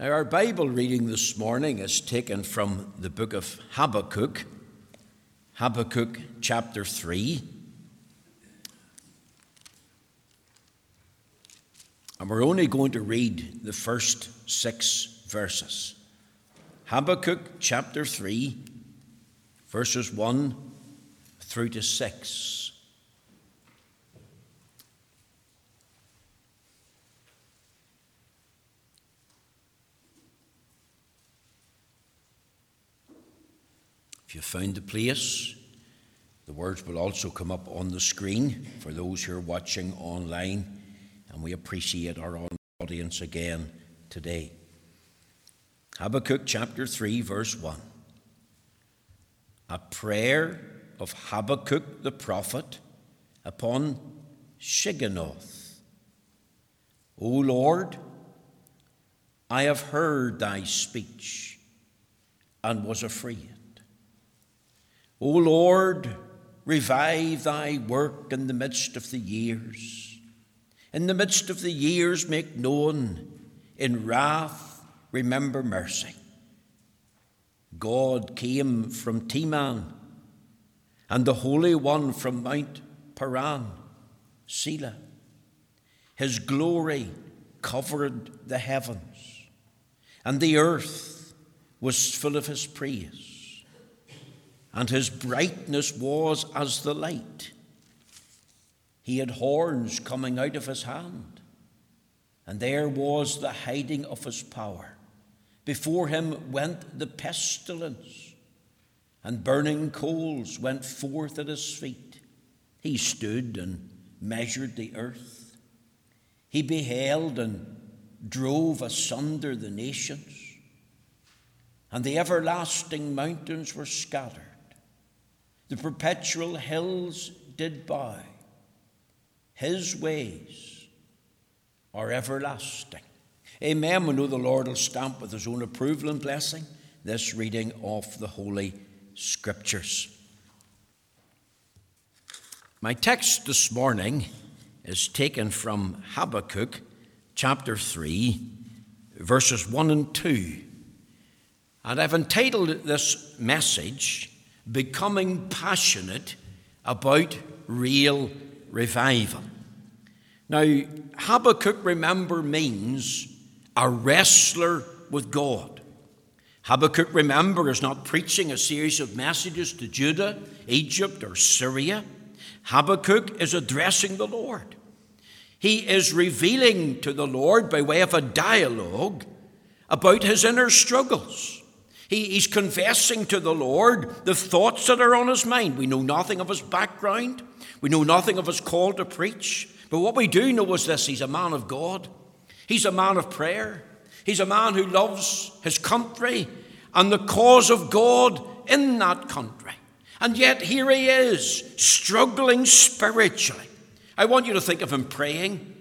Now, our Bible reading this morning is taken from the book of Habakkuk, Habakkuk chapter 3. And we're only going to read the first six verses. Habakkuk chapter 3, verses 1 through to 6. If you found the place, the words will also come up on the screen for those who are watching online, and we appreciate our audience again today. Habakkuk chapter 3, verse 1. A prayer of Habakkuk the prophet upon Shigionoth. O Lord, I have heard thy speech and was afraid. O Lord, revive thy work in the midst of the years. In the midst of the years, make known. In wrath, remember mercy. God came from Teman, and the Holy One from Mount Paran, Selah. His glory covered the heavens, and the earth was full of his praise and his brightness was as the light. He had horns coming out of his hand, and there was the hiding of his power. Before him went the pestilence, and burning coals went forth at his feet. He stood and measured the earth. He beheld and drove asunder the nations, and the everlasting mountains were scattered. The perpetual hills did bow. His ways are everlasting. Amen. We know the Lord will stamp with his own approval and blessing this reading of the Holy Scriptures. My text this morning is taken from Habakkuk chapter 3, verses 1 and 2. And I've entitled this message, becoming passionate about real revival. Now, Habakkuk, remember, means a wrestler with God. Habakkuk, remember, is not preaching a series of messages to Judah, Egypt, or Syria. Habakkuk is addressing the Lord. He is revealing to the Lord, by way of a dialogue, about his inner struggles. He, he's confessing to the Lord the thoughts that are on his mind. We know nothing of his background, we know nothing of his call to preach. But what we do know is this he's a man of God, he's a man of prayer, he's a man who loves his country and the cause of God in that country. And yet here he is, struggling spiritually. I want you to think of him praying.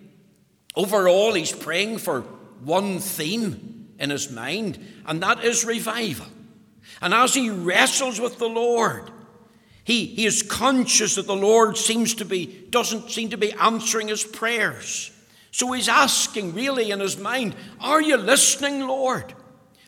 Overall, he's praying for one theme in his mind, and that is revival. And as he wrestles with the Lord, he, he is conscious that the Lord seems to be, doesn't seem to be answering his prayers. So he's asking, really, in his mind, Are you listening, Lord?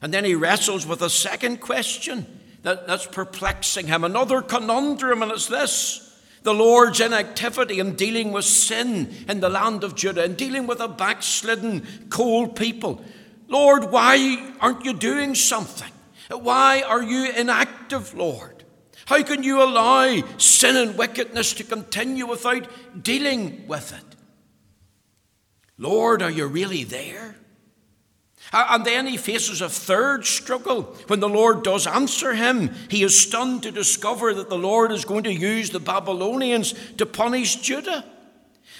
And then he wrestles with a second question that, that's perplexing him, another conundrum, and it's this the Lord's inactivity in dealing with sin in the land of Judah, and dealing with a backslidden, cold people. Lord, why aren't you doing something? Why are you inactive, Lord? How can you allow sin and wickedness to continue without dealing with it? Lord, are you really there? And then he faces a third struggle. When the Lord does answer him, he is stunned to discover that the Lord is going to use the Babylonians to punish Judah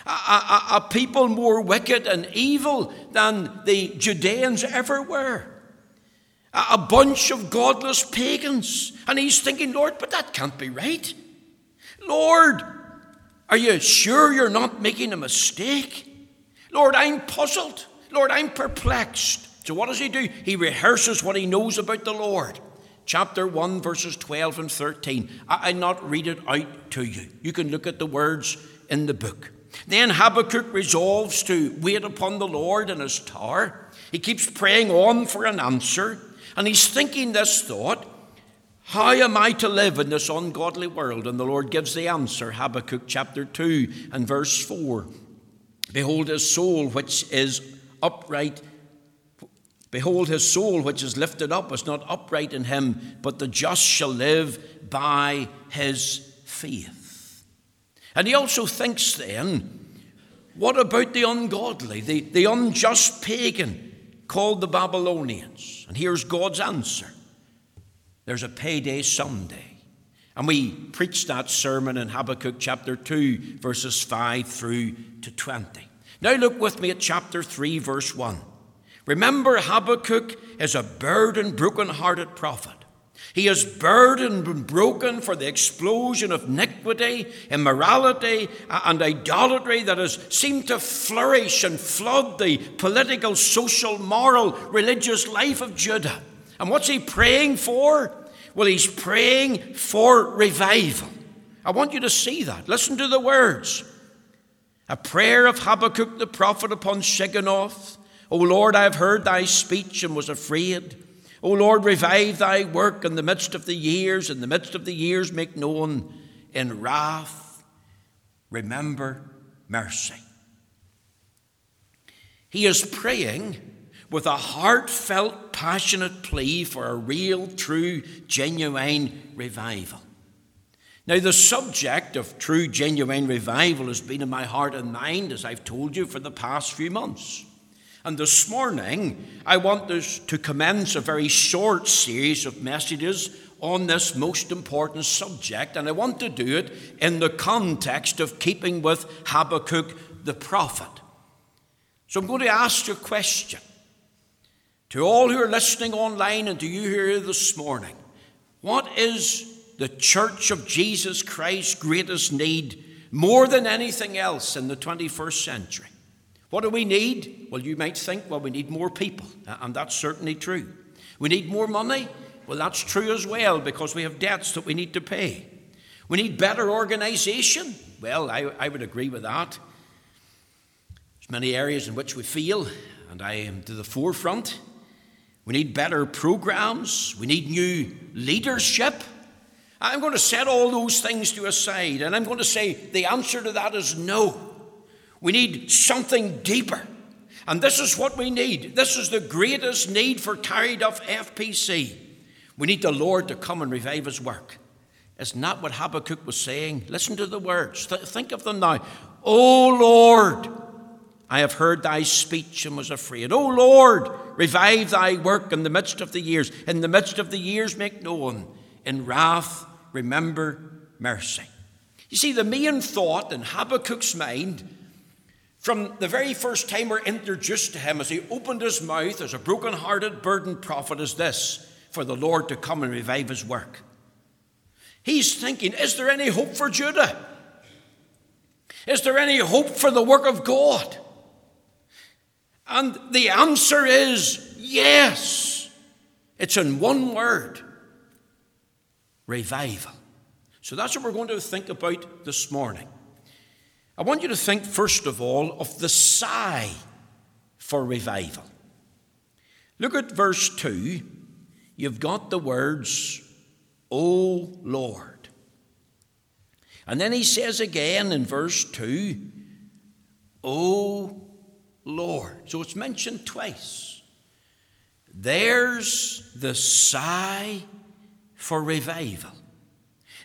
a, a, people more wicked and evil than the Judeans ever were. A, a bunch of godless pagans. And he's thinking, Lord, but that can't be right. Lord, are you sure you're not making a mistake? Lord, I'm puzzled. Lord, I'm perplexed. So what does he do? He rehearses what he knows about the Lord. Chapter 1, verses 12 and 13. I, I not read it out to you. You can look at the words in the book. Then Habakkuk resolves to wait upon the Lord in his tower. He keeps praying on for an answer, and he's thinking this thought How am I to live in this ungodly world? And the Lord gives the answer Habakkuk chapter 2 and verse 4. Behold, his soul which is upright. Behold, his soul which is lifted up is not upright in him, but the just shall live by his faith. And he also thinks then, what about the ungodly, the, the unjust pagan called the Babylonians? And here's God's answer there's a payday someday. And we preached that sermon in Habakkuk chapter 2, verses 5 through to 20. Now look with me at chapter 3, verse 1. Remember, Habakkuk is a burdened, broken hearted prophet. He is burdened and broken for the explosion of iniquity, immorality, and idolatry that has seemed to flourish and flood the political, social, moral, religious life of Judah. And what's he praying for? Well, he's praying for revival. I want you to see that. Listen to the words. A prayer of Habakkuk the prophet upon Shigionoth. O Lord, I have heard thy speech and was afraid. O Lord, revive thy work in the midst of the years, in the midst of the years, make known in wrath, remember mercy. He is praying with a heartfelt, passionate plea for a real, true, genuine revival. Now, the subject of true, genuine revival has been in my heart and mind, as I've told you, for the past few months. And this morning, I want to commence a very short series of messages on this most important subject, and I want to do it in the context of keeping with Habakkuk the prophet. So I'm going to ask you a question. To all who are listening online and to you here this morning, what is the Church of Jesus Christ's greatest need more than anything else in the 21st century? What do we need? Well, you might think, well, we need more people, and that's certainly true. We need more money? Well, that's true as well because we have debts that we need to pay. We need better organisation? Well, I, I would agree with that. There's many areas in which we feel, and I am to the forefront. We need better programs. We need new leadership. I'm going to set all those things to aside, and I'm going to say the answer to that is no. We need something deeper. And this is what we need. This is the greatest need for Carryduff FPC. We need the Lord to come and revive his work. Isn't what Habakkuk was saying? Listen to the words. Th- think of them now. O Lord, I have heard thy speech and was afraid. O Lord, revive thy work in the midst of the years. In the midst of the years, make known. In wrath, remember mercy. You see, the main thought in Habakkuk's mind from the very first time we're introduced to him, as he opened his mouth as a broken hearted, burdened prophet, is this for the Lord to come and revive his work. He's thinking, is there any hope for Judah? Is there any hope for the work of God? And the answer is yes. It's in one word revival. So that's what we're going to think about this morning. I want you to think, first of all, of the sigh for revival. Look at verse 2. You've got the words, O Lord. And then he says again in verse 2, O Lord. So it's mentioned twice. There's the sigh for revival.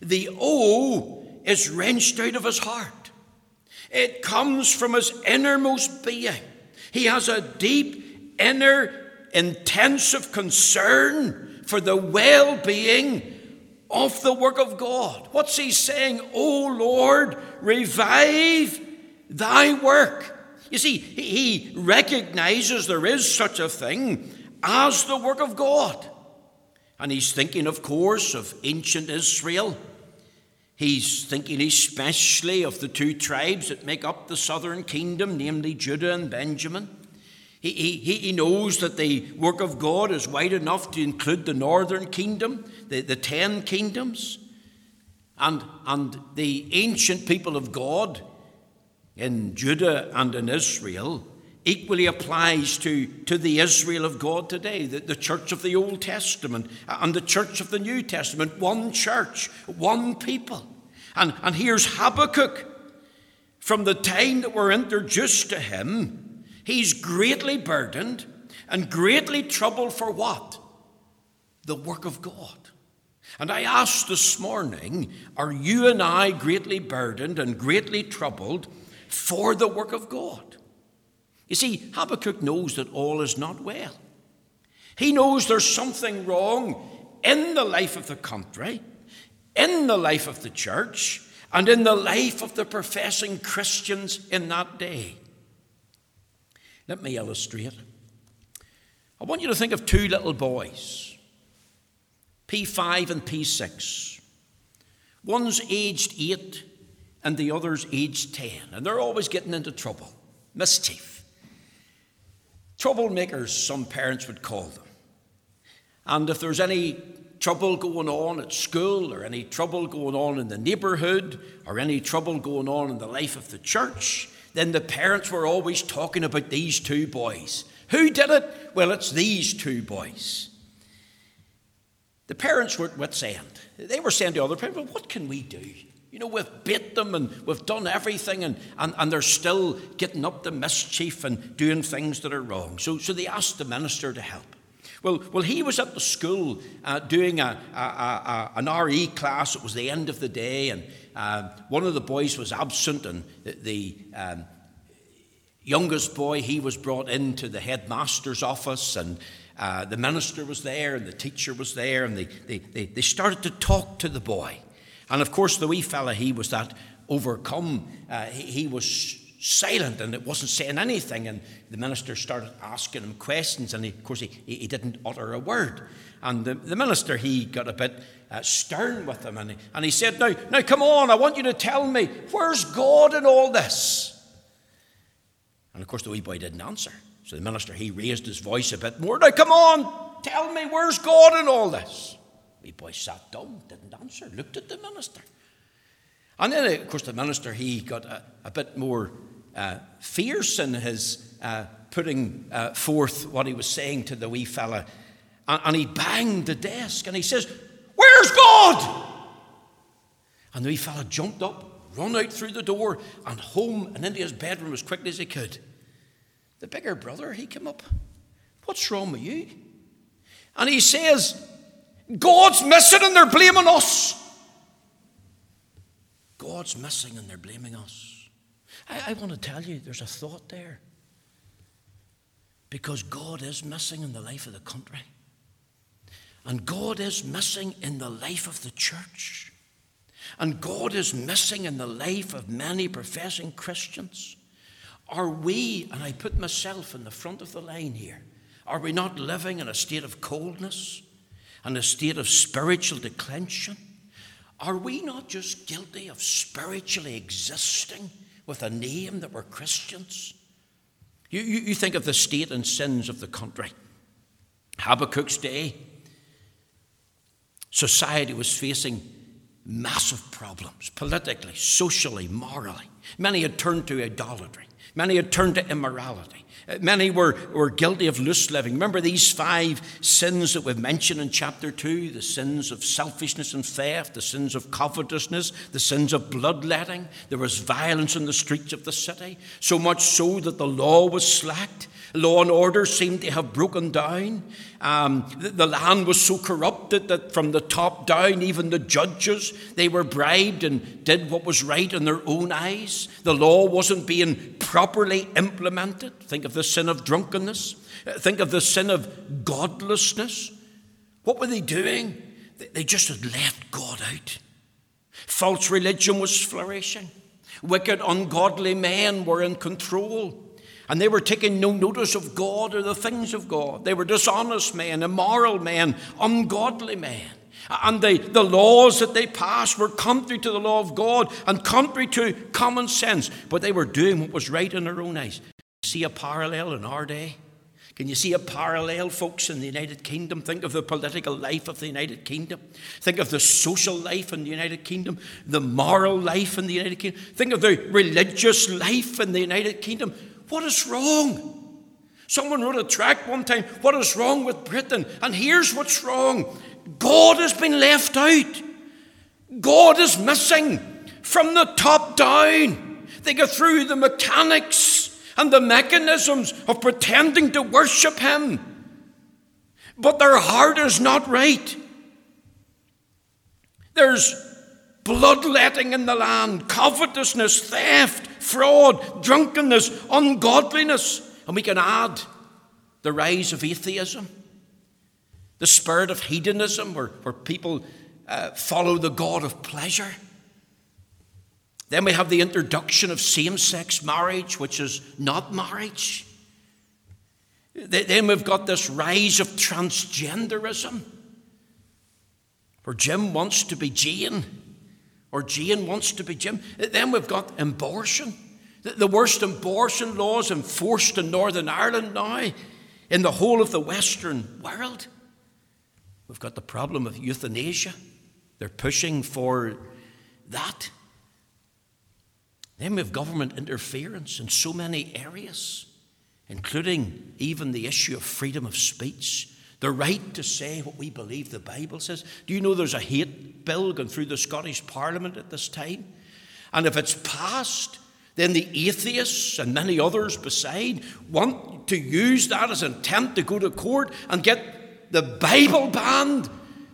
The O is wrenched out of his heart. It comes from his innermost being. He has a deep, inner, intensive concern for the well being of the work of God. What's he saying? Oh Lord, revive thy work. You see, he recognizes there is such a thing as the work of God. And he's thinking, of course, of ancient Israel He's thinking especially of the two tribes that make up the southern kingdom, namely Judah and Benjamin. He, he, he knows that the work of God is wide enough to include the northern kingdom, the, the ten kingdoms. And, and the ancient people of God in Judah and in Israel equally applies to, to the Israel of God today, the, the church of the Old Testament uh, and the church of the New Testament. One church, one people. And, and here's Habakkuk. From the time that we're introduced to him, he's greatly burdened and greatly troubled for what? The work of God. And I asked this morning, are you and I greatly burdened and greatly troubled for the work of God? You see, Habakkuk knows that all is not well. He knows there's something wrong in the life of the country, in the life of the church, and in the life of the professing Christians in that day. Let me illustrate. I want you to think of two little boys, P5 and P6. One's aged eight and the other's aged 10, and they're always getting into trouble, mischief. Troublemakers, some parents would call them. And if there's any trouble going on at school, or any trouble going on in the neighbourhood, or any trouble going on in the life of the church, then the parents were always talking about these two boys. Who did it? Well, it's these two boys. The parents were at wit's end. They were saying to other parents, what can we do? You know, we've bit them and we've done everything, and, and, and they're still getting up to mischief and doing things that are wrong. So, so they asked the minister to help. Well, well, he was at the school uh, doing a, a, a, an RE class. It was the end of the day, and uh, one of the boys was absent, and the, the um, youngest boy he was brought into the headmaster's office, and uh, the minister was there, and the teacher was there, and they, they, they, they started to talk to the boy. And of course, the wee fella, he was that overcome. Uh, he, he, was silent and it wasn't saying anything. And the minister started asking him questions, and he, of course, he, he didn't utter a word. And the, the minister, he got a bit uh, stern with him, and he, and he said, now, now, come on, I want you to tell me, where's God in all this? And of course, the wee boy didn't answer. So the minister, he raised his voice a bit more. Now, come on, tell me, where's God in all this? Wee boy sat down, didn't answer, looked at the minister. And then, of course, the minister, he got a, a bit more uh, fierce in his uh, putting uh, forth what he was saying to the wee fella. And, and he banged the desk and he says, Where's God? And the wee fella jumped up, run out through the door, and home and into his bedroom as quickly as he could. The bigger brother, he came up. What's wrong with you? And he says, God's missing and they're blaming us. God's missing and they're blaming us. I, I want to tell you, there's a thought there. Because God is missing in the life of the country. And God is missing in the life of the church. And God is missing in the life of many professing Christians. Are we, and I put myself in the front of the line here, are we not living in a state of coldness? And a state of spiritual declension? Are we not just guilty of spiritually existing with a name that we're Christians? You, you, you think of the state and sins of the country. Habakkuk's day, society was facing massive problems politically, socially, morally. Many had turned to idolatry, many had turned to immorality. Uh, many were, were guilty of loose living. Remember these five sins that we've mentioned in chapter 2 the sins of selfishness and theft, the sins of covetousness, the sins of bloodletting. There was violence in the streets of the city, so much so that the law was slacked. Law and order seemed to have broken down. Um, the, the land was so corrupted that from the top down, even the judges, they were bribed and did what was right in their own eyes. The law wasn't being properly implemented. Think of the sin of drunkenness. Think of the sin of godlessness. What were they doing? They just had left God out. False religion was flourishing. Wicked, ungodly men were in control. And they were taking no notice of God or the things of God. They were dishonest men, immoral men, ungodly men. And the, the laws that they passed were contrary to the law of God and contrary to common sense. But they were doing what was right in their own eyes. See a parallel in our day? Can you see a parallel, folks, in the United Kingdom? Think of the political life of the United Kingdom. Think of the social life in the United Kingdom, the moral life in the United Kingdom. Think of the religious life in the United Kingdom. What is wrong? Someone wrote a tract one time, What is wrong with Britain? And here's what's wrong God has been left out. God is missing from the top down. They go through the mechanics and the mechanisms of pretending to worship Him, but their heart is not right. There's bloodletting in the land, covetousness, theft, fraud, drunkenness, ungodliness, and we can add the rise of atheism, the spirit of hedonism, where, where people uh, follow the God of pleasure. Then we have the introduction of same sex marriage, which is not marriage. Then we've got this rise of transgenderism, where Jim wants to be Jane, or Jane wants to be Jim. Then we've got abortion. The worst abortion laws enforced in Northern Ireland now, in the whole of the Western world. We've got the problem of euthanasia. They're pushing for that. Then we have government interference in so many areas, including even the issue of freedom of speech, the right to say what we believe the Bible says. Do you know there's a hate bill going through the Scottish Parliament at this time? And if it's passed, then the atheists and many others beside want to use that as an intent to go to court and get the Bible banned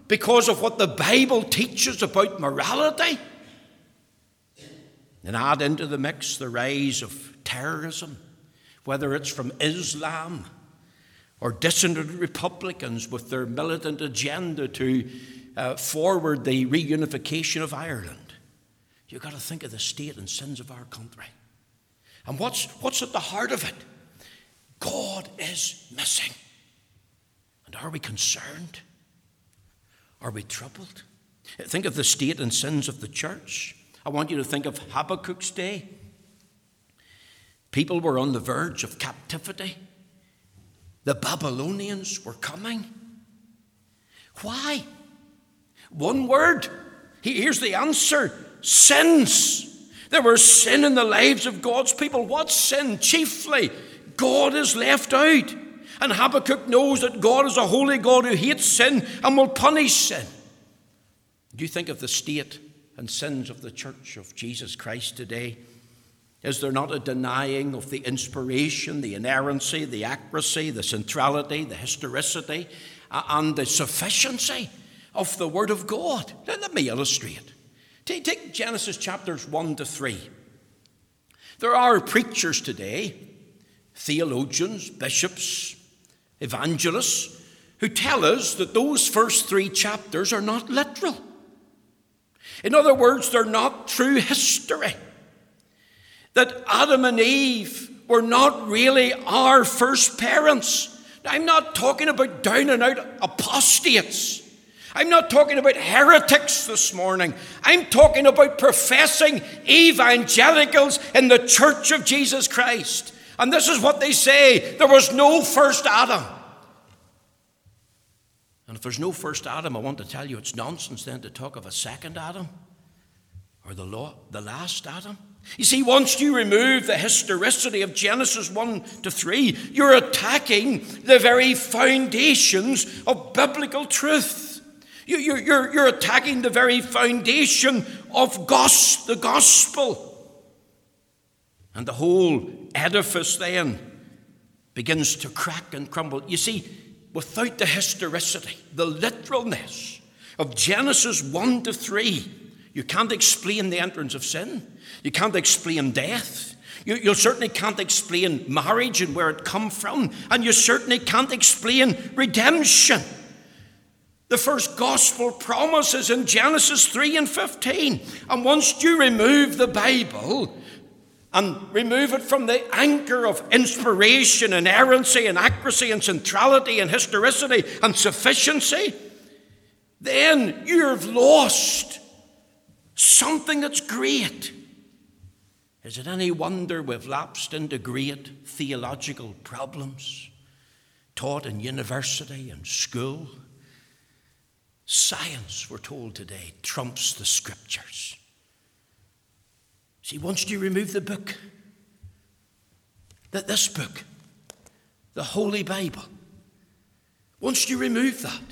because of what the Bible teaches about morality. And add into the mix the rise of terrorism, whether it's from Islam or dissident Republicans with their militant agenda to uh, forward the reunification of Ireland. You've got to think of the state and sins of our country. And what's, what's at the heart of it? God is missing. And are we concerned? Are we troubled? Think of the state and sins of the church. I want you to think of Habakkuk's day. People were on the verge of captivity. The Babylonians were coming. Why? One word. Here's the answer sins. There was sin in the lives of God's people. What sin? Chiefly, God is left out. And Habakkuk knows that God is a holy God who hates sin and will punish sin. Do you think of the state and sins of the church of Jesus Christ today? Is there not a denying of the inspiration, the inerrancy, the accuracy, the centrality, the historicity, uh, and the sufficiency of the Word of God? Let me illustrate. Take Genesis chapters 1 to 3. There are preachers today, theologians, bishops, evangelists, who tell us that those first three chapters are not literal. In other words, they're not true history. That Adam and Eve were not really our first parents. I'm not talking about down and out apostates. I'm not talking about heretics this morning. I'm talking about professing evangelicals in the church of Jesus Christ. And this is what they say there was no first Adam. And if there's no first Adam, I want to tell you it's nonsense then to talk of a second Adam or the, law, the last Adam. You see, once you remove the historicity of Genesis 1 to 3, you're attacking the very foundations of biblical truth. You, are you're, you're attacking the very foundation of gos, the gospel. And the whole edifice then begins to crack and crumble. You see, without the historicity, the literalness of Genesis 1 to 3, you can't explain the entrance of sin. You can't explain death. You, you certainly can't explain marriage and where it come from. And you certainly can't explain redemption. The first gospel promises in Genesis 3 and 15. And once you remove the Bible, and remove it from the anchor of inspiration and errancy and accuracy and centrality and historicity and sufficiency, then you've lost something that's great. Is it any wonder we've lapsed into great theological problems? taught in university and school. Science, we're told today, trumps the scriptures. See, once you remove the book, that this book, the Holy Bible, once you remove that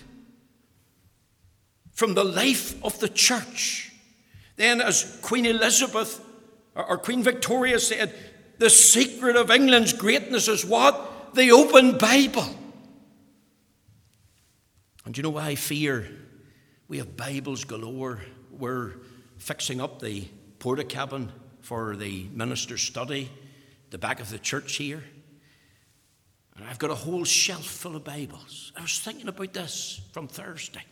from the life of the church, then as Queen Elizabeth or Queen Victoria said, the secret of England's greatness is what? The open Bible. And you know why I fear? We have Bibles galore. We're fixing up the porta cabin for the minister's study, the back of the church here. And I've got a whole shelf full of Bibles. I was thinking about this from Thursday.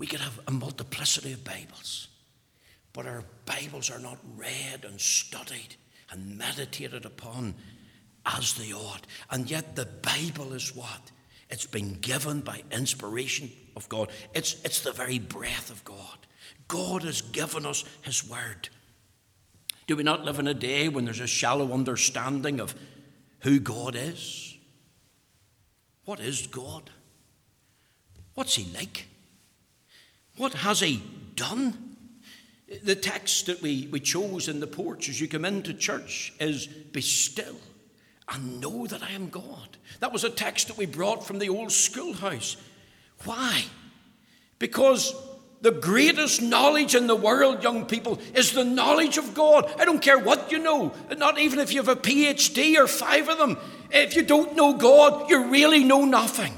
We could have a multiplicity of Bibles, but our Bibles are not read and studied and meditated upon as they ought. And yet, the Bible is what? It's been given by inspiration of God. It's, it's the very breath of God. God has given us His Word. Do we not live in a day when there's a shallow understanding of who God is? What is God? What's He like? What has He done? The text that we, we chose in the porch as you come into church is Be still and know that I am God. That was a text that we brought from the old schoolhouse. Why? Because the greatest knowledge in the world, young people, is the knowledge of God. I don't care what you know, not even if you have a PhD or five of them. If you don't know God, you really know nothing.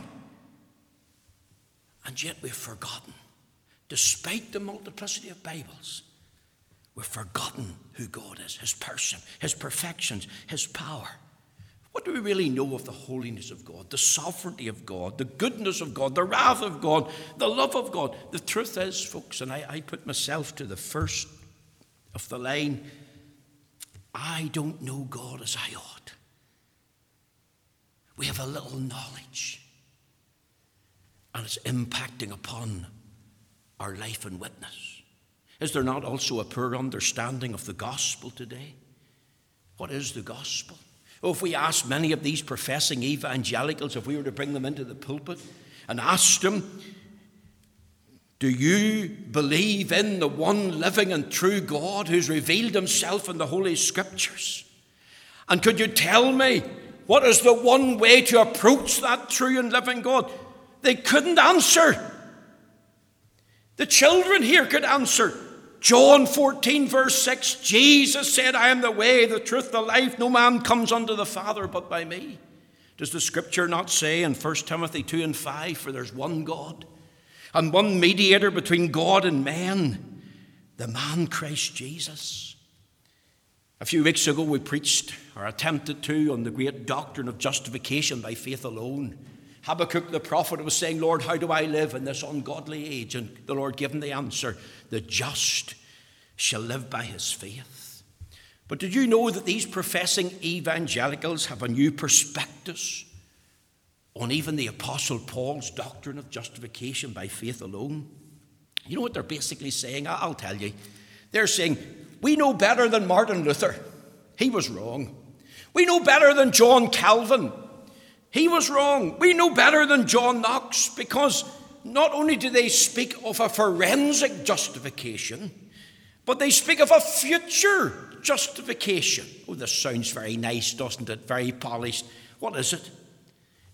And yet we've forgotten, despite the multiplicity of Bibles, we've forgotten who God is, His person, His perfections, His power. What do we really know of the holiness of God, the sovereignty of God, the goodness of God, the wrath of God, the love of God? The truth is, folks, and I, I put myself to the first of the line I don't know God as I ought. We have a little knowledge, and it's impacting upon our life and witness. Is there not also a poor understanding of the gospel today? What is the gospel? Oh, if we asked many of these professing evangelicals, if we were to bring them into the pulpit and ask them, Do you believe in the one living and true God who's revealed himself in the Holy Scriptures? And could you tell me what is the one way to approach that true and living God? They couldn't answer. The children here could answer. John 14, verse 6, Jesus said, I am the way, the truth, the life. No man comes unto the Father but by me. Does the scripture not say in 1 Timothy 2 and 5, for there's one God and one mediator between God and man, the man Christ Jesus? A few weeks ago, we preached, or attempted to, on the great doctrine of justification by faith alone. Habakkuk the prophet was saying, Lord, how do I live in this ungodly age? And the Lord gave him the answer the just shall live by his faith. But did you know that these professing evangelicals have a new perspective on even the Apostle Paul's doctrine of justification by faith alone? You know what they're basically saying? I'll tell you. They're saying, We know better than Martin Luther. He was wrong. We know better than John Calvin. He was wrong. We know better than John Knox because not only do they speak of a forensic justification, but they speak of a future justification. Oh, this sounds very nice, doesn't it? Very polished. What is it?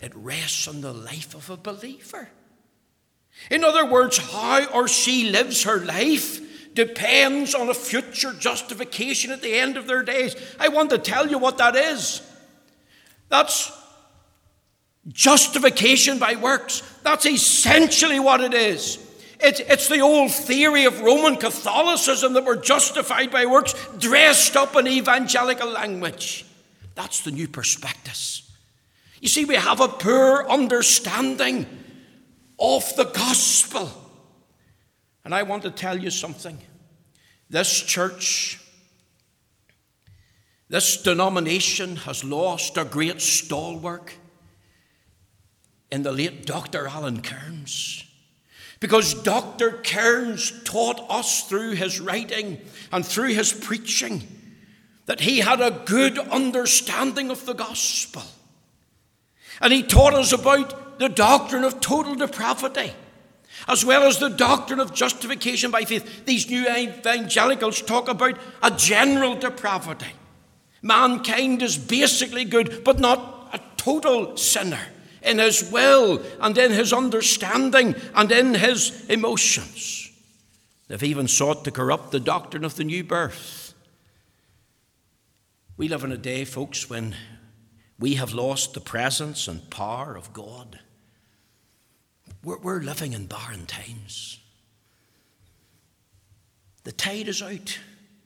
It rests on the life of a believer. In other words, how or she lives her life depends on a future justification at the end of their days. I want to tell you what that is. That's Justification by works. That's essentially what it is. It's, the old theory of Roman Catholicism that we're justified by works, dressed up in evangelical language. That's the new perspective. You see, we have a poor understanding of the gospel. And I want to tell you something. This church, this denomination has lost a great stalwart in the late Dr. Alan Cairns. Because Dr. Cairns taught us through his writing and through his preaching that he had a good understanding of the gospel. And he taught us about the doctrine of total depravity, as well as the doctrine of justification by faith. These new evangelicals talk about a general depravity. Mankind is basically good, but not a total sinner in his will and in his understanding and in his emotions. They've even sought to corrupt the doctrine of the new birth. We live in a day, folks, when we have lost the presence and power of God. We're, we're living in barren times. The tide is out,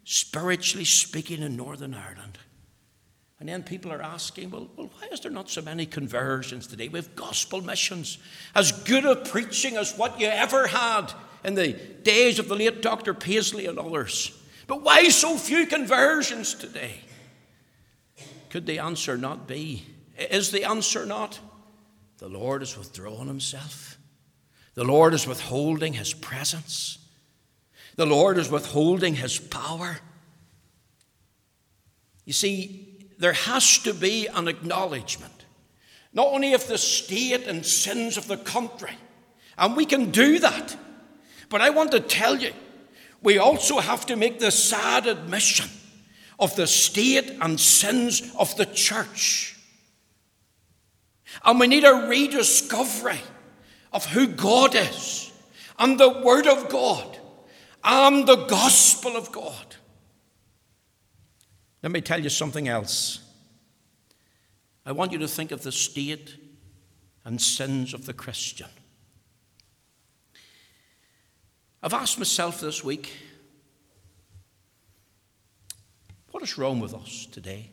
spiritually speaking, in Northern Ireland. And then people are asking, well, well, why is there not so many conversions today? We have gospel missions, as good a preaching as what you ever had in the days of the late Dr. Paisley and others. But why so few conversions today? Could the answer not be? Is the answer not? The Lord is withdrawing himself. The Lord is withholding his presence. The Lord is withholding his power. You see, there has to be an acknowledgement, not only of the state and sins of the country, and we can do that, but I want to tell you, we also have to make the sad admission of the state and sins of the church. And we need a rediscovery of who God is, and the Word of God, and the gospel of God. Let me tell you something else. I want you to think of the state and sins of the Christian. I've asked myself this week what is wrong with us today?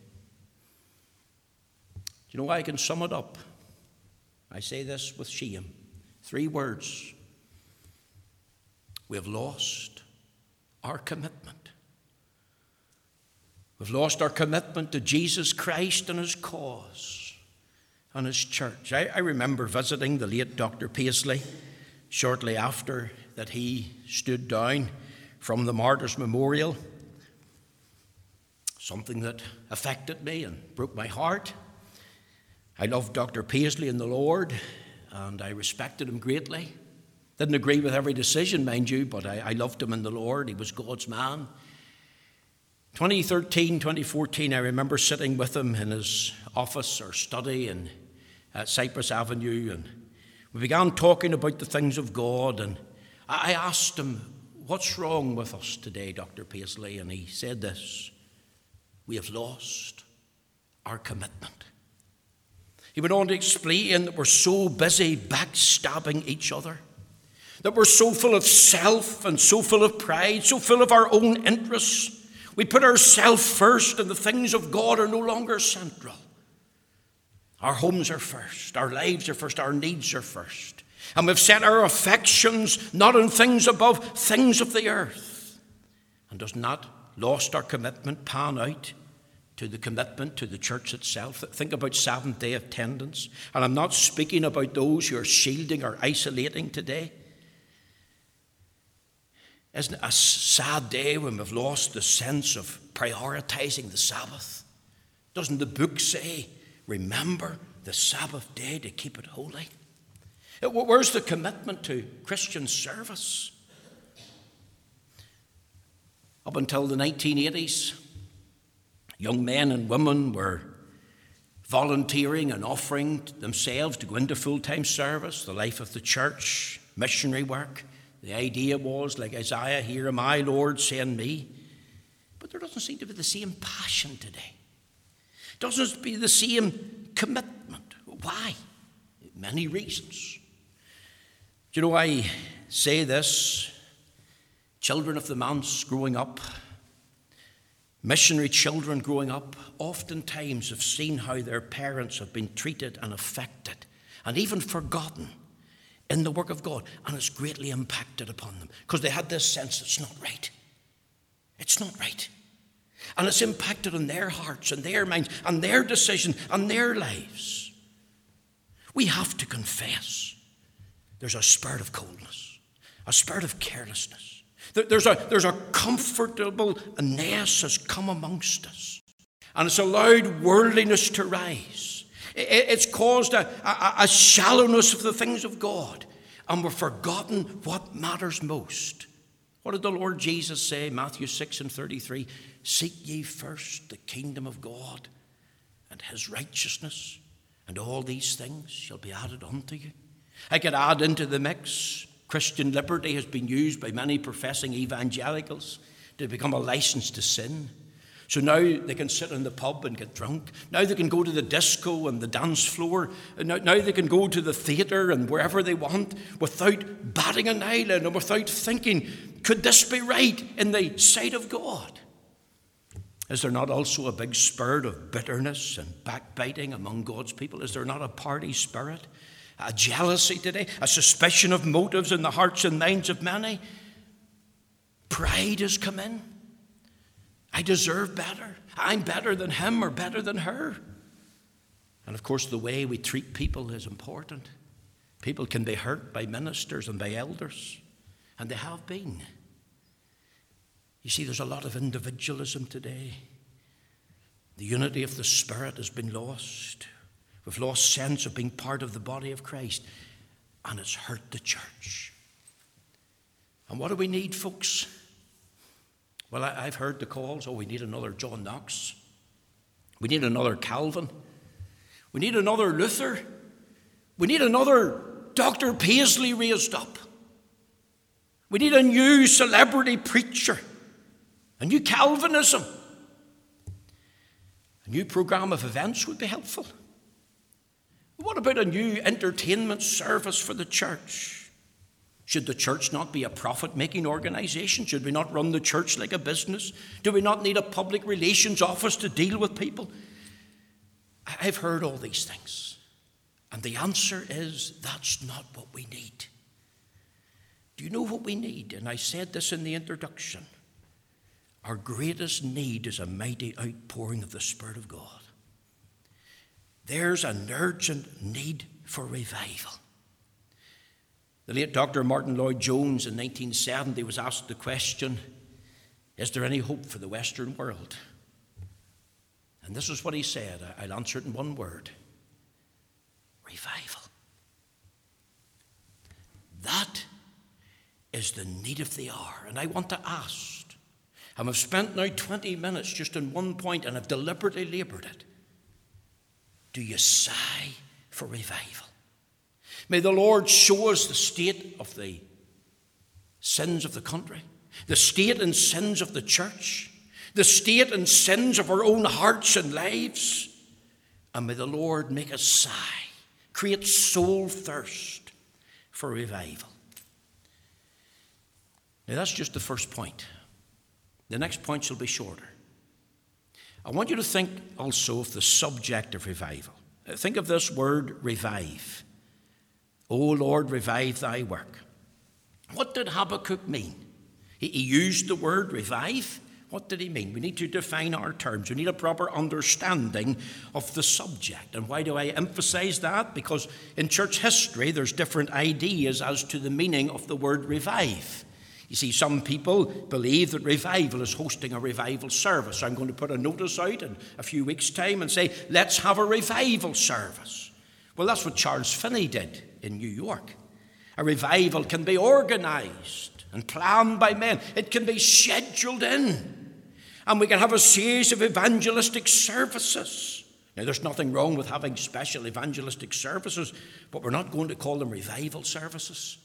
Do you know why I can sum it up? I say this with shame. Three words. We have lost our commitment. We've lost our commitment to Jesus Christ and his cause and his church. I, I remember visiting the late Dr. Paisley shortly after that he stood down from the Martyrs Memorial. Something that affected me and broke my heart. I loved Dr. Paisley in the Lord, and I respected him greatly. Didn't agree with every decision, mind you, but I, I loved him in the Lord. He was God's man. 2013, 2014, I remember sitting with him in his office or study in, at Cyprus Avenue, and we began talking about the things of God. And I asked him, What's wrong with us today, Dr. Paisley? And he said this We have lost our commitment. He went on to explain that we're so busy backstabbing each other, that we're so full of self and so full of pride, so full of our own interests we put ourselves first, and the things of God are no longer central. Our homes are first, our lives are first, our needs are first. And we've set our affections not on things above, things of the earth. And does not lost our commitment pan out to the commitment to the church itself? Think about seventh day attendance. And I'm not speaking about those who are shielding or isolating today. Isn't it a sad day when we've lost the sense of prioritizing the Sabbath? Doesn't the book say, remember the Sabbath day to keep it holy? Uh, where's the commitment to Christian service? Up until the 1980s, young men and women were volunteering and offering themselves to go into full time service, the life of the church, missionary work. The idea was, like Isaiah, here am I, Lord, send me. But there doesn't seem to be the same passion today. Doesn't be the same commitment. Why? Many reasons. Do you know I say this? Children of the manse growing up, missionary children growing up, oftentimes have seen how their parents have been treated and affected and even forgotten in the work of God, and it's greatly impacted upon them because they had this sense it's not right. It's not right. And it's impacted on their hearts and their minds and their decisions and their lives. We have to confess there's a spirit of coldness, a spirit of carelessness. There's a, there's a comfortableness has come amongst us, and it's allowed worldliness to rise. It's caused a, a, a shallowness of the things of God, and we've forgotten what matters most. What did the Lord Jesus say, Matthew 6 and 33? Seek ye first the kingdom of God and his righteousness, and all these things shall be added unto you. I could add into the mix Christian liberty has been used by many professing evangelicals to become a license to sin. So now they can sit in the pub and get drunk. Now they can go to the disco and the dance floor. Now, now they can go to the theatre and wherever they want without batting an eyelid and without thinking, could this be right in the sight of God? Is there not also a big spirit of bitterness and backbiting among God's people? Is there not a party spirit? A jealousy today? A suspicion of motives in the hearts and minds of many? Pride has come in. I deserve better. I'm better than him or better than her. And of course, the way we treat people is important. People can be hurt by ministers and by elders, and they have been. You see, there's a lot of individualism today. The unity of the Spirit has been lost. We've lost sense of being part of the body of Christ, and it's hurt the church. And what do we need, folks? Well, I, have heard the calls oh, we need another John Knox. We need another Calvin. We need another Luther. We need another Dr. Paisley raised up. We need a new celebrity preacher, a new Calvinism. A new program of events would be helpful. What about a new entertainment service for the church? Should the church not be a profit making organization? Should we not run the church like a business? Do we not need a public relations office to deal with people? I've heard all these things. And the answer is that's not what we need. Do you know what we need? And I said this in the introduction. Our greatest need is a mighty outpouring of the Spirit of God. There's an urgent need for revival. The late Dr. Martyn Lloyd-Jones in 1970 was asked the question Is there any hope for the Western world? And this is what he said. I'll answer it in one word revival. That is the need of the hour. And I want to ask, and I've spent now 20 minutes just on one point and I've deliberately laboured it. Do you sigh for revival? May the Lord show us the state of the sins of the country, the state and sins of the church, the state and sins of our own hearts and lives. And may the Lord make us sigh, create soul thirst for revival. Now, that's just the first point. The next point shall be shorter. I want you to think also of the subject of revival. Think of this word revive. O Lord, revive thy work. What did Habakkuk mean? He, he used the word revive. What did he mean? We need to define our terms. We need a proper understanding of the subject. And why do I emphasize that? Because in church history, there's different ideas as to the meaning of the word revive. You see, some people believe that revival is hosting a revival service. I'm going to put a notice out in a few weeks' time and say, let's have a revival service. Well, that's what Charles Finney did in New York. A revival can be organized and planned by men, it can be scheduled in. And we can have a series of evangelistic services. Now, there's nothing wrong with having special evangelistic services, but we're not going to call them revival services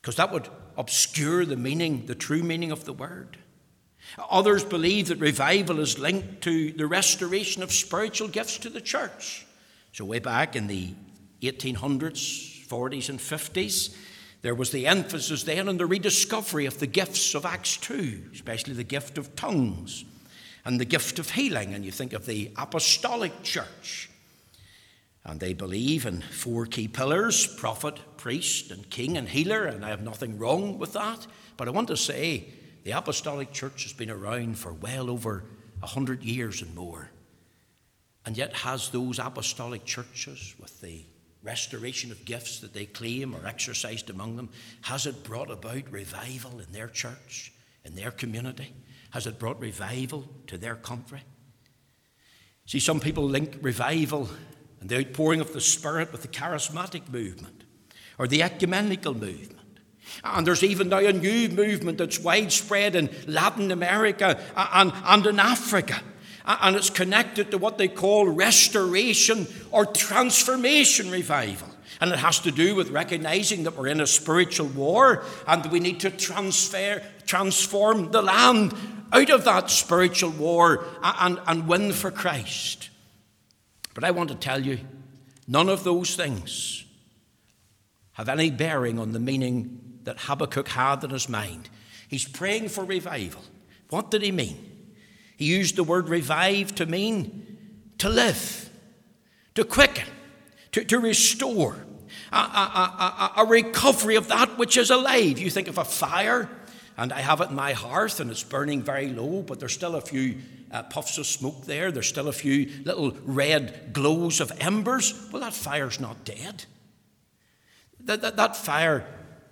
because that would obscure the meaning, the true meaning of the word. Others believe that revival is linked to the restoration of spiritual gifts to the church. So, way back in the 1800s, 40s, and 50s, there was the emphasis then on the rediscovery of the gifts of Acts 2, especially the gift of tongues and the gift of healing. And you think of the apostolic church. And they believe in four key pillars prophet, priest, and king and healer. And I have nothing wrong with that. But I want to say the apostolic church has been around for well over a hundred years and more. And yet has those apostolic churches with the restoration of gifts that they claim or exercised among them, has it brought about revival in their church, in their community? Has it brought revival to their country? See, some people link revival and the outpouring of the Spirit with the charismatic movement or the ecumenical movement. And there's even now a new movement that's widespread in Latin America and, and in Africa. And it's connected to what they call restoration or transformation revival. And it has to do with recognizing that we're in a spiritual war and we need to transfer, transform the land out of that spiritual war and, and win for Christ. But I want to tell you, none of those things have any bearing on the meaning that Habakkuk had in his mind. He's praying for revival. What did he mean? He used the word revive to mean to live, to quicken, to, to restore a, a, a, a recovery of that which is alive. You think of a fire, and I have it in my hearth, and it's burning very low, but there's still a few uh, puffs of smoke there. There's still a few little red glows of embers. Well, that fire's not dead. That, that, that fire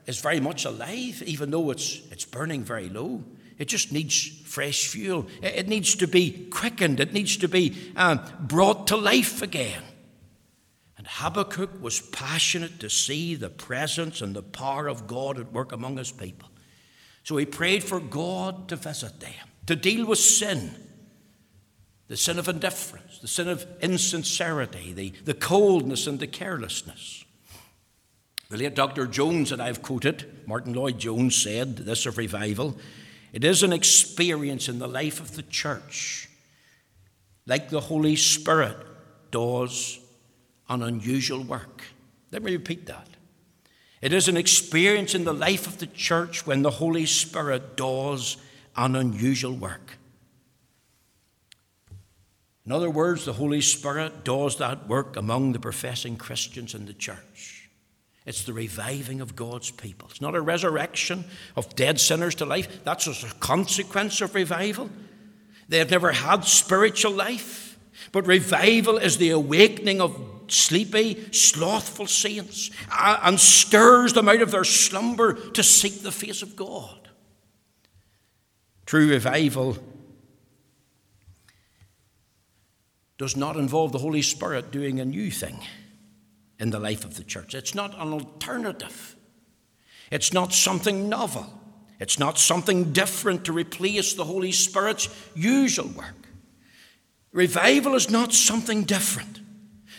is very much alive, even though it's, it's burning very low. It just needs fresh fuel. It, needs to be quickened, it needs to be um, brought to life again. And Habakkuk was passionate to see the presence and the power of God at work among his people. So he prayed for God to visit them, to deal with sin the sin of indifference, the sin of insincerity, the, the coldness and the carelessness. The late Dr. Jones, that I've quoted, Martyn Lloyd-Jones, said this of revival it is an experience in the life of the church, like the Holy Spirit does an unusual work. Let me repeat that. It is an experience in the life of the church when the Holy Spirit does an unusual work. In other words, the Holy Spirit does that work among the professing Christians in the church. It's the reviving of God's people. It's not a resurrection of dead sinners to life. That's a consequence of revival. They have never had spiritual life. But revival is the awakening of sleepy, slothful saints and stirs them out of their slumber to seek the face of God. True revival does not involve the Holy Spirit doing a new thing in the life of the church. It's not an alternative, it's not something novel, it's not something different to replace the Holy Spirit's usual work. Revival is not something different.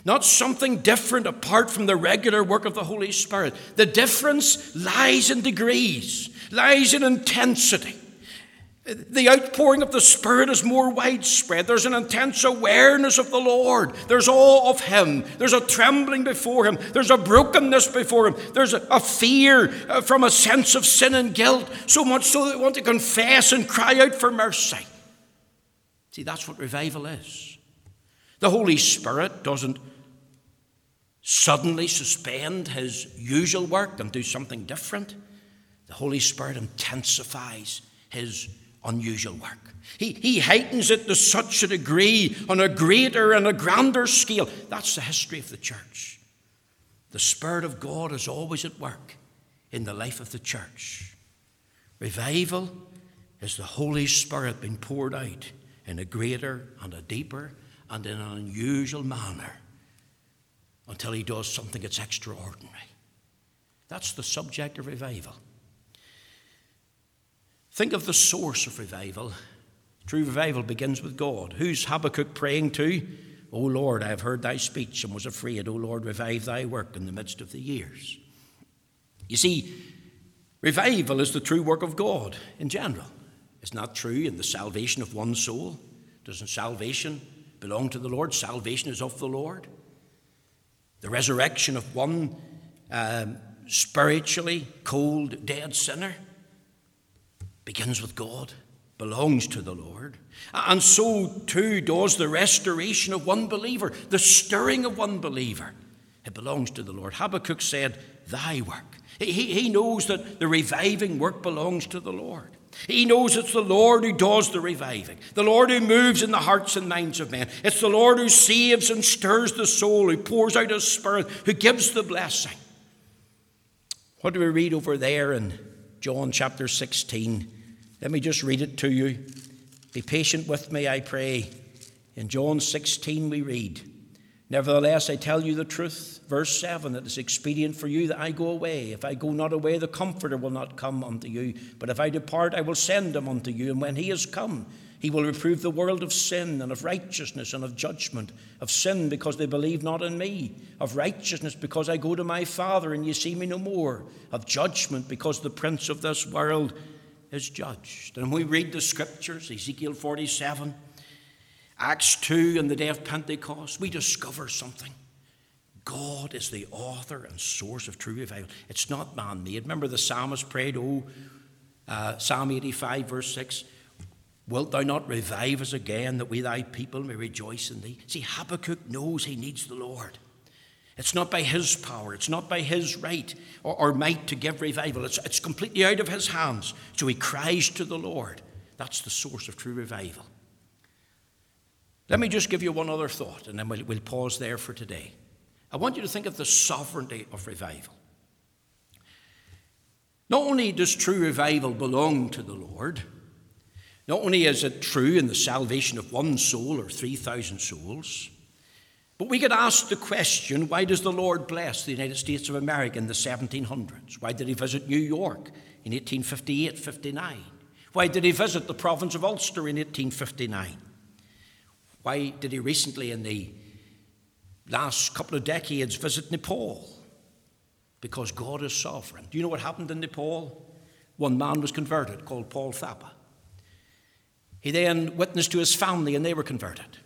Not something different apart from the regular work of the Holy Spirit. The difference lies in degrees, lies in intensity. The outpouring of the Spirit is more widespread. There's an intense awareness of the Lord. There's awe of Him. There's a trembling before Him. There's a brokenness before Him. There's a, fear uh, from a sense of sin and guilt, so much so that they want to confess and cry out for mercy. See, that's what revival is. The Holy Spirit doesn't suddenly suspend his usual work and do something different. The Holy Spirit intensifies his unusual work. He, he heightens it to such a degree on a greater and a grander scale. That's the history of the church. The Spirit of God is always at work in the life of the church. Revival is the Holy Spirit being poured out in a greater and a deeper and in an unusual manner until he does something that's extraordinary. That's the subject of revival. Think of the source of revival. True revival begins with God. Who's Habakkuk praying to? O Lord, I have heard thy speech and was afraid. O Lord, revive thy work in the midst of the years. You see, revival is the true work of God in general. It's not true in the salvation of one soul. Doesn't salvation belong to the Lord? Salvation is of the Lord. The resurrection of one um, spiritually cold, dead sinner begins with God, belongs to the Lord. And so too does the restoration of one believer, the stirring of one believer. It belongs to the Lord. Habakkuk said, Thy work. He, he knows that the reviving work belongs to the Lord. He knows it's the Lord who does the reviving, the Lord who moves in the hearts and minds of men. It's the Lord who saves and stirs the soul, who pours out his spirit, who gives the blessing. What do we read over there in John chapter 16? Let me just read it to you. Be patient with me, I pray, In John 16, we read, Nevertheless, I tell you the truth, verse 7, that it's expedient for you that I go away. If I go not away, the Comforter will not come unto you. But if I depart, I will send him unto you. And when he is come, he will reprove the world of sin and of righteousness and of judgment. Of sin, because they believe not in me. Of righteousness, because I go to my Father and ye see me no more. Of judgment, because the prince of this world is judged. And we read the scriptures, Ezekiel 47, Acts 2 and the day of Pentecost, we discover something. God is the author and source of true revival. It's not man made. Remember the psalmist prayed, Oh, uh, Psalm 85, verse 6 Wilt thou not revive us again that we thy people may rejoice in thee? See, Habakkuk knows he needs the Lord. It's not by his power, it's not by his right or, or might to give revival. It's, it's completely out of his hands. So he cries to the Lord. That's the source of true revival. Let me just give you one other thought, and then we'll, we'll pause there for today. I want you to think of the sovereignty of revival. Not only does true revival belong to the Lord, not only is it true in the salvation of one soul or 3,000 souls, but we could ask the question why does the Lord bless the United States of America in the 1700s? Why did he visit New York in 1858 59? Why did he visit the province of Ulster in 1859? Why did he recently, in the last couple of decades, visit Nepal? Because God is sovereign. Do you know what happened in Nepal? One man was converted called Paul Thapa. He then witnessed to his family and they were converted.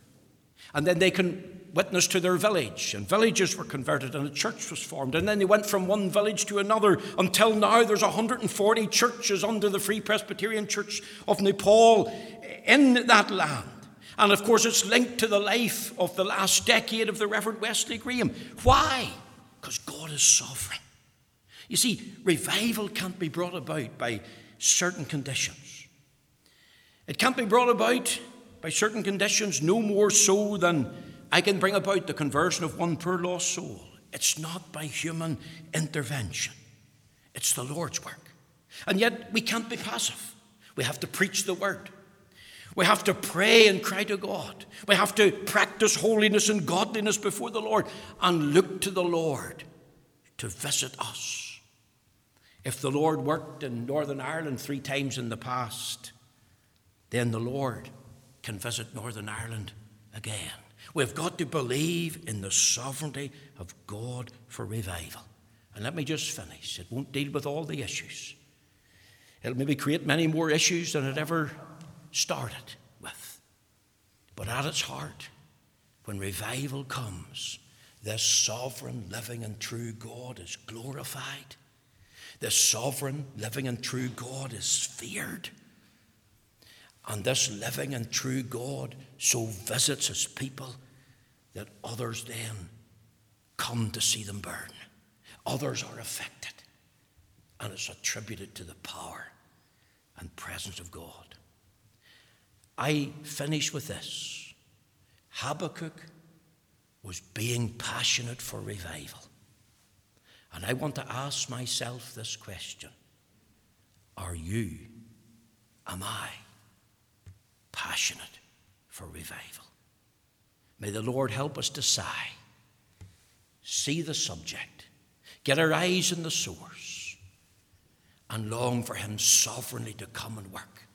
And then they can witness to their village, and villages were converted, and a church was formed. And then they went from one village to another until now there's 140 churches under the Free Presbyterian Church of Nepal in that land. And of course, it's linked to the life of the last decade of the Reverend Wesley Graham. Why? Because God is sovereign. You see, revival can't be brought about by certain conditions. It can't be brought about by certain conditions no more so than I can bring about the conversion of one poor lost soul. It's not by human intervention, it's the Lord's work. And yet, we can't be passive. We have to preach the word. We have to pray and cry to God. We have to practice holiness and godliness before the Lord and look to the Lord to visit us. If the Lord worked in Northern Ireland three times in the past, then the Lord can visit Northern Ireland again. We've got to believe in the sovereignty of God for revival. And let me just finish. It won't deal with all the issues. It'll maybe create many more issues than it ever started with. But at its heart, when revival comes, this sovereign, living, and true God is glorified. This sovereign, living, and true God is feared. And this living and true God so visits his people that others then come to see them burn. Others are affected. And it's attributed to the power and presence of God. I finish with this Habakkuk was being passionate for revival. And I want to ask myself this question Are you, am I, passionate for revival? May the Lord help us to sigh, see the subject, get our eyes in the source, and long for Him sovereignly to come and work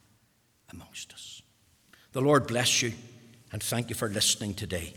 amongst us. The Lord bless you and thank you for listening today.